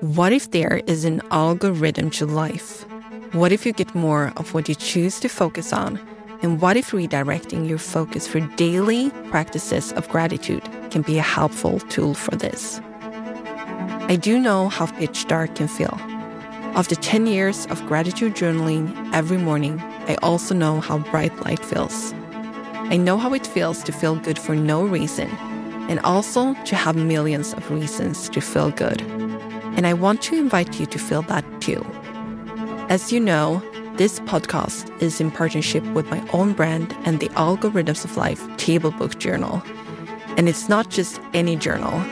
What if there is an algorithm to life? What if you get more of what you choose to focus on? And what if redirecting your focus for daily practices of gratitude can be a helpful tool for this? I do know how pitch dark can feel. After 10 years of gratitude journaling every morning, I also know how bright light feels. I know how it feels to feel good for no reason, and also to have millions of reasons to feel good. And I want to invite you to feel that too. As you know, this podcast is in partnership with my own brand and the Algorithms of Life Table Book Journal. And it's not just any journal,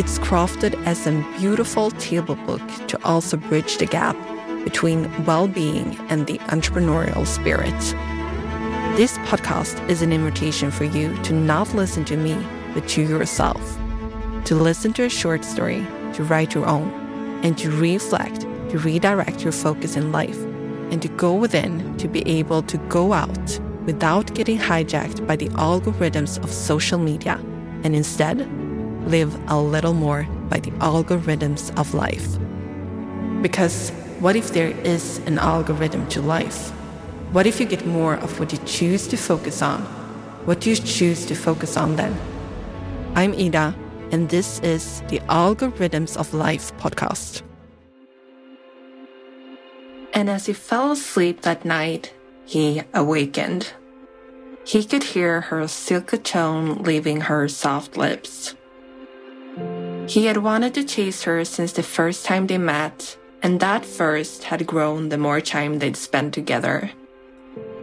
it's crafted as a beautiful table book to also bridge the gap between well being and the entrepreneurial spirit. This podcast is an invitation for you to not listen to me, but to yourself. To listen to a short story, to write your own, and to reflect, to redirect your focus in life, and to go within to be able to go out without getting hijacked by the algorithms of social media, and instead live a little more by the algorithms of life. Because what if there is an algorithm to life? What if you get more of what you choose to focus on? What do you choose to focus on then? I'm Ida, and this is the Algorithms of Life podcast. And as he fell asleep that night, he awakened. He could hear her silky tone leaving her soft lips. He had wanted to chase her since the first time they met, and that first had grown the more time they'd spent together.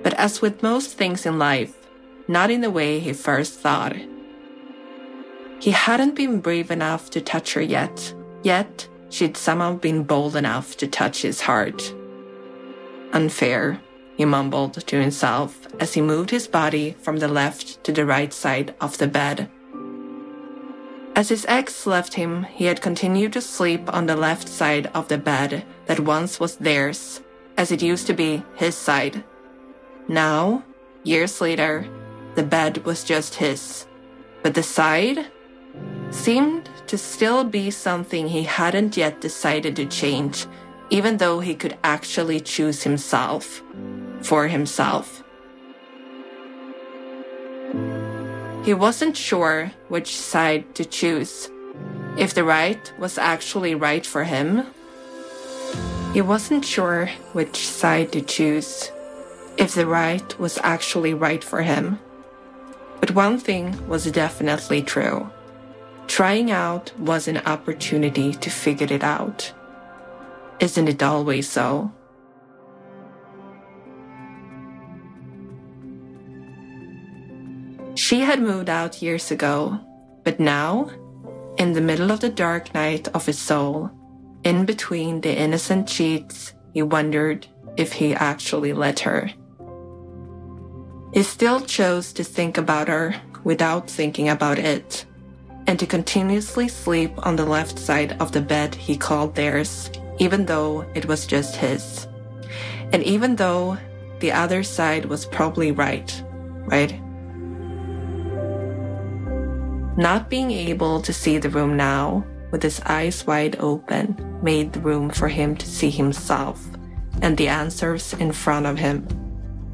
But as with most things in life, not in the way he first thought. He hadn't been brave enough to touch her yet, yet she'd somehow been bold enough to touch his heart. Unfair, he mumbled to himself as he moved his body from the left to the right side of the bed. As his ex left him, he had continued to sleep on the left side of the bed that once was theirs, as it used to be his side. Now, years later, the bed was just his, but the side seemed to still be something he hadn't yet decided to change, even though he could actually choose himself for himself. He wasn't sure which side to choose, if the right was actually right for him. He wasn't sure which side to choose, if the right was actually right for him. But one thing was definitely true. Trying out was an opportunity to figure it out. Isn't it always so? She had moved out years ago, but now, in the middle of the dark night of his soul, in between the innocent cheats, he wondered if he actually let her. He still chose to think about her without thinking about it, and to continuously sleep on the left side of the bed he called theirs, even though it was just his. And even though the other side was probably right, right? Not being able to see the room now, with his eyes wide open, made room for him to see himself and the answers in front of him,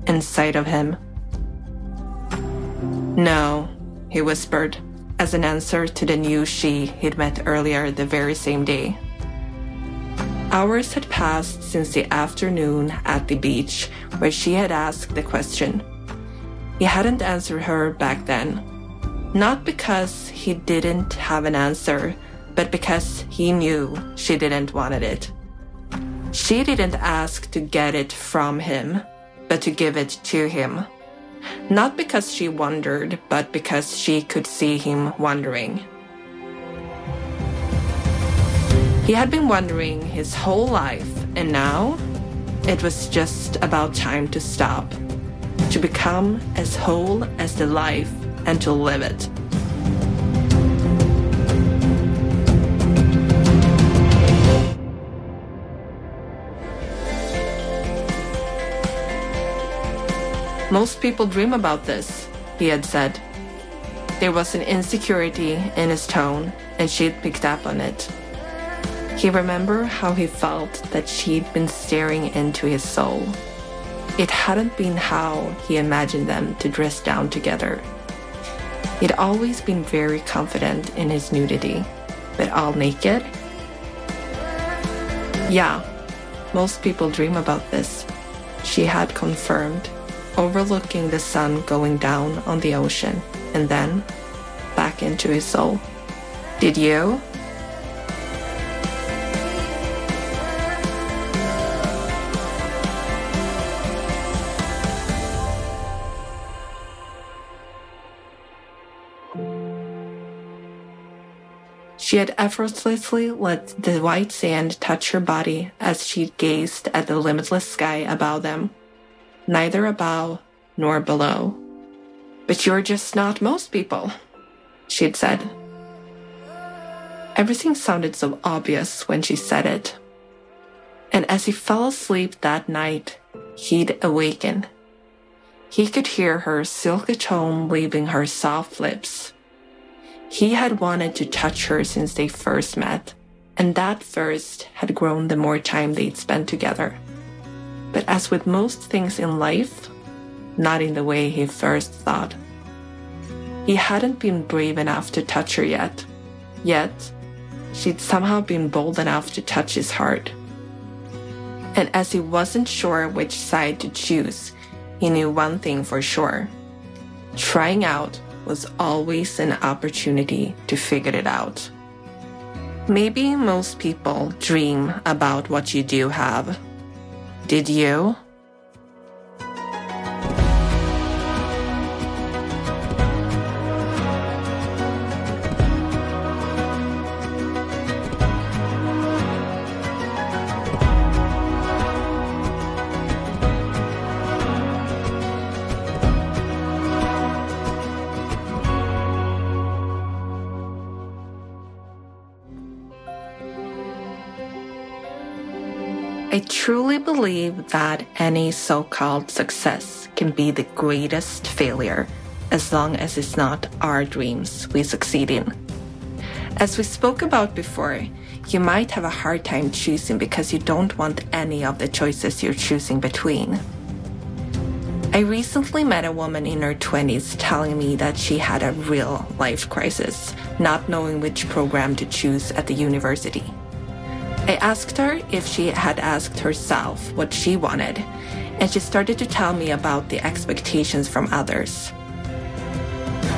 inside of him. No, he whispered, as an answer to the new she he'd met earlier the very same day. Hours had passed since the afternoon at the beach where she had asked the question. He hadn't answered her back then not because he didn't have an answer, but because he knew she didn't wanted it. She didn't ask to get it from him, but to give it to him. Not because she wondered, but because she could see him wondering. He had been wondering his whole life, and now it was just about time to stop, to become as whole as the life and to live it. Most people dream about this, he had said. There was an insecurity in his tone, and she'd picked up on it. He remembered how he felt that she'd been staring into his soul. It hadn't been how he imagined them to dress down together. He'd always been very confident in his nudity, but all naked? Yeah, most people dream about this. She had confirmed, overlooking the sun going down on the ocean and then back into his soul. Did you? She had effortlessly let the white sand touch her body as she gazed at the limitless sky above them, neither above nor below. But you're just not most people, she'd said. Everything sounded so obvious when she said it. And as he fell asleep that night, he'd awaken. He could hear her silky tone leaving her soft lips he had wanted to touch her since they first met, and that first had grown the more time they'd spent together. But as with most things in life, not in the way he first thought. He hadn't been brave enough to touch her yet. Yet, she'd somehow been bold enough to touch his heart. And as he wasn't sure which side to choose, he knew one thing for sure. Trying out was always an opportunity to figure it out. Maybe most people dream about what you do have. Did you? Truly believe that any so called success can be the greatest failure as long as it's not our dreams we succeed in. As we spoke about before, you might have a hard time choosing because you don't want any of the choices you're choosing between. I recently met a woman in her 20s telling me that she had a real life crisis, not knowing which program to choose at the university. I asked her if she had asked herself what she wanted, and she started to tell me about the expectations from others.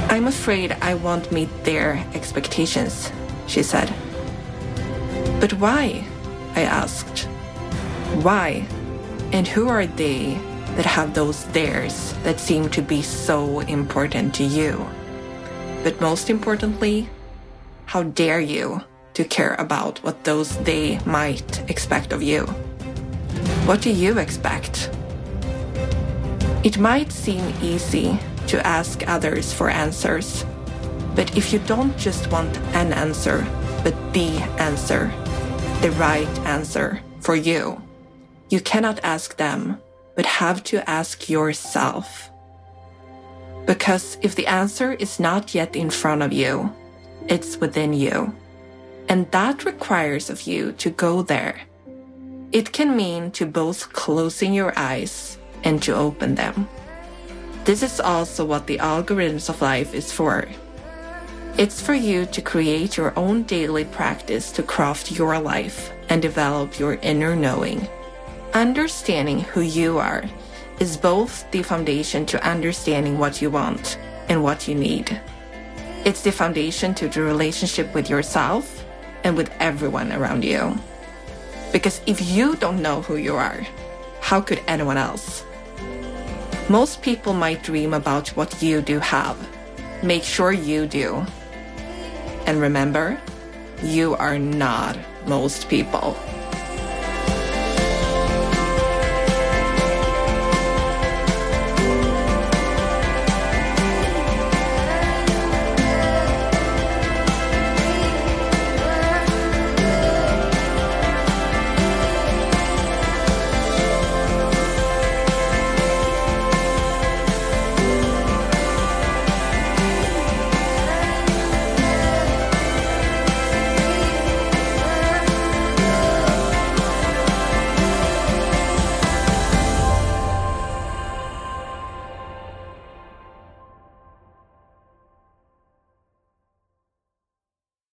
I'm afraid I won't meet their expectations, she said. But why? I asked. Why? And who are they that have those theirs that seem to be so important to you? But most importantly, how dare you to care about what those they might expect of you. What do you expect? It might seem easy to ask others for answers, but if you don't just want an answer, but the answer, the right answer for you, you cannot ask them, but have to ask yourself. Because if the answer is not yet in front of you, it's within you. And that requires of you to go there. It can mean to both closing your eyes and to open them. This is also what the algorithms of life is for. It's for you to create your own daily practice to craft your life and develop your inner knowing. Understanding who you are is both the foundation to understanding what you want and what you need. It's the foundation to the relationship with yourself and with everyone around you. Because if you don't know who you are, how could anyone else? Most people might dream about what you do have. Make sure you do. And remember, you are not most people.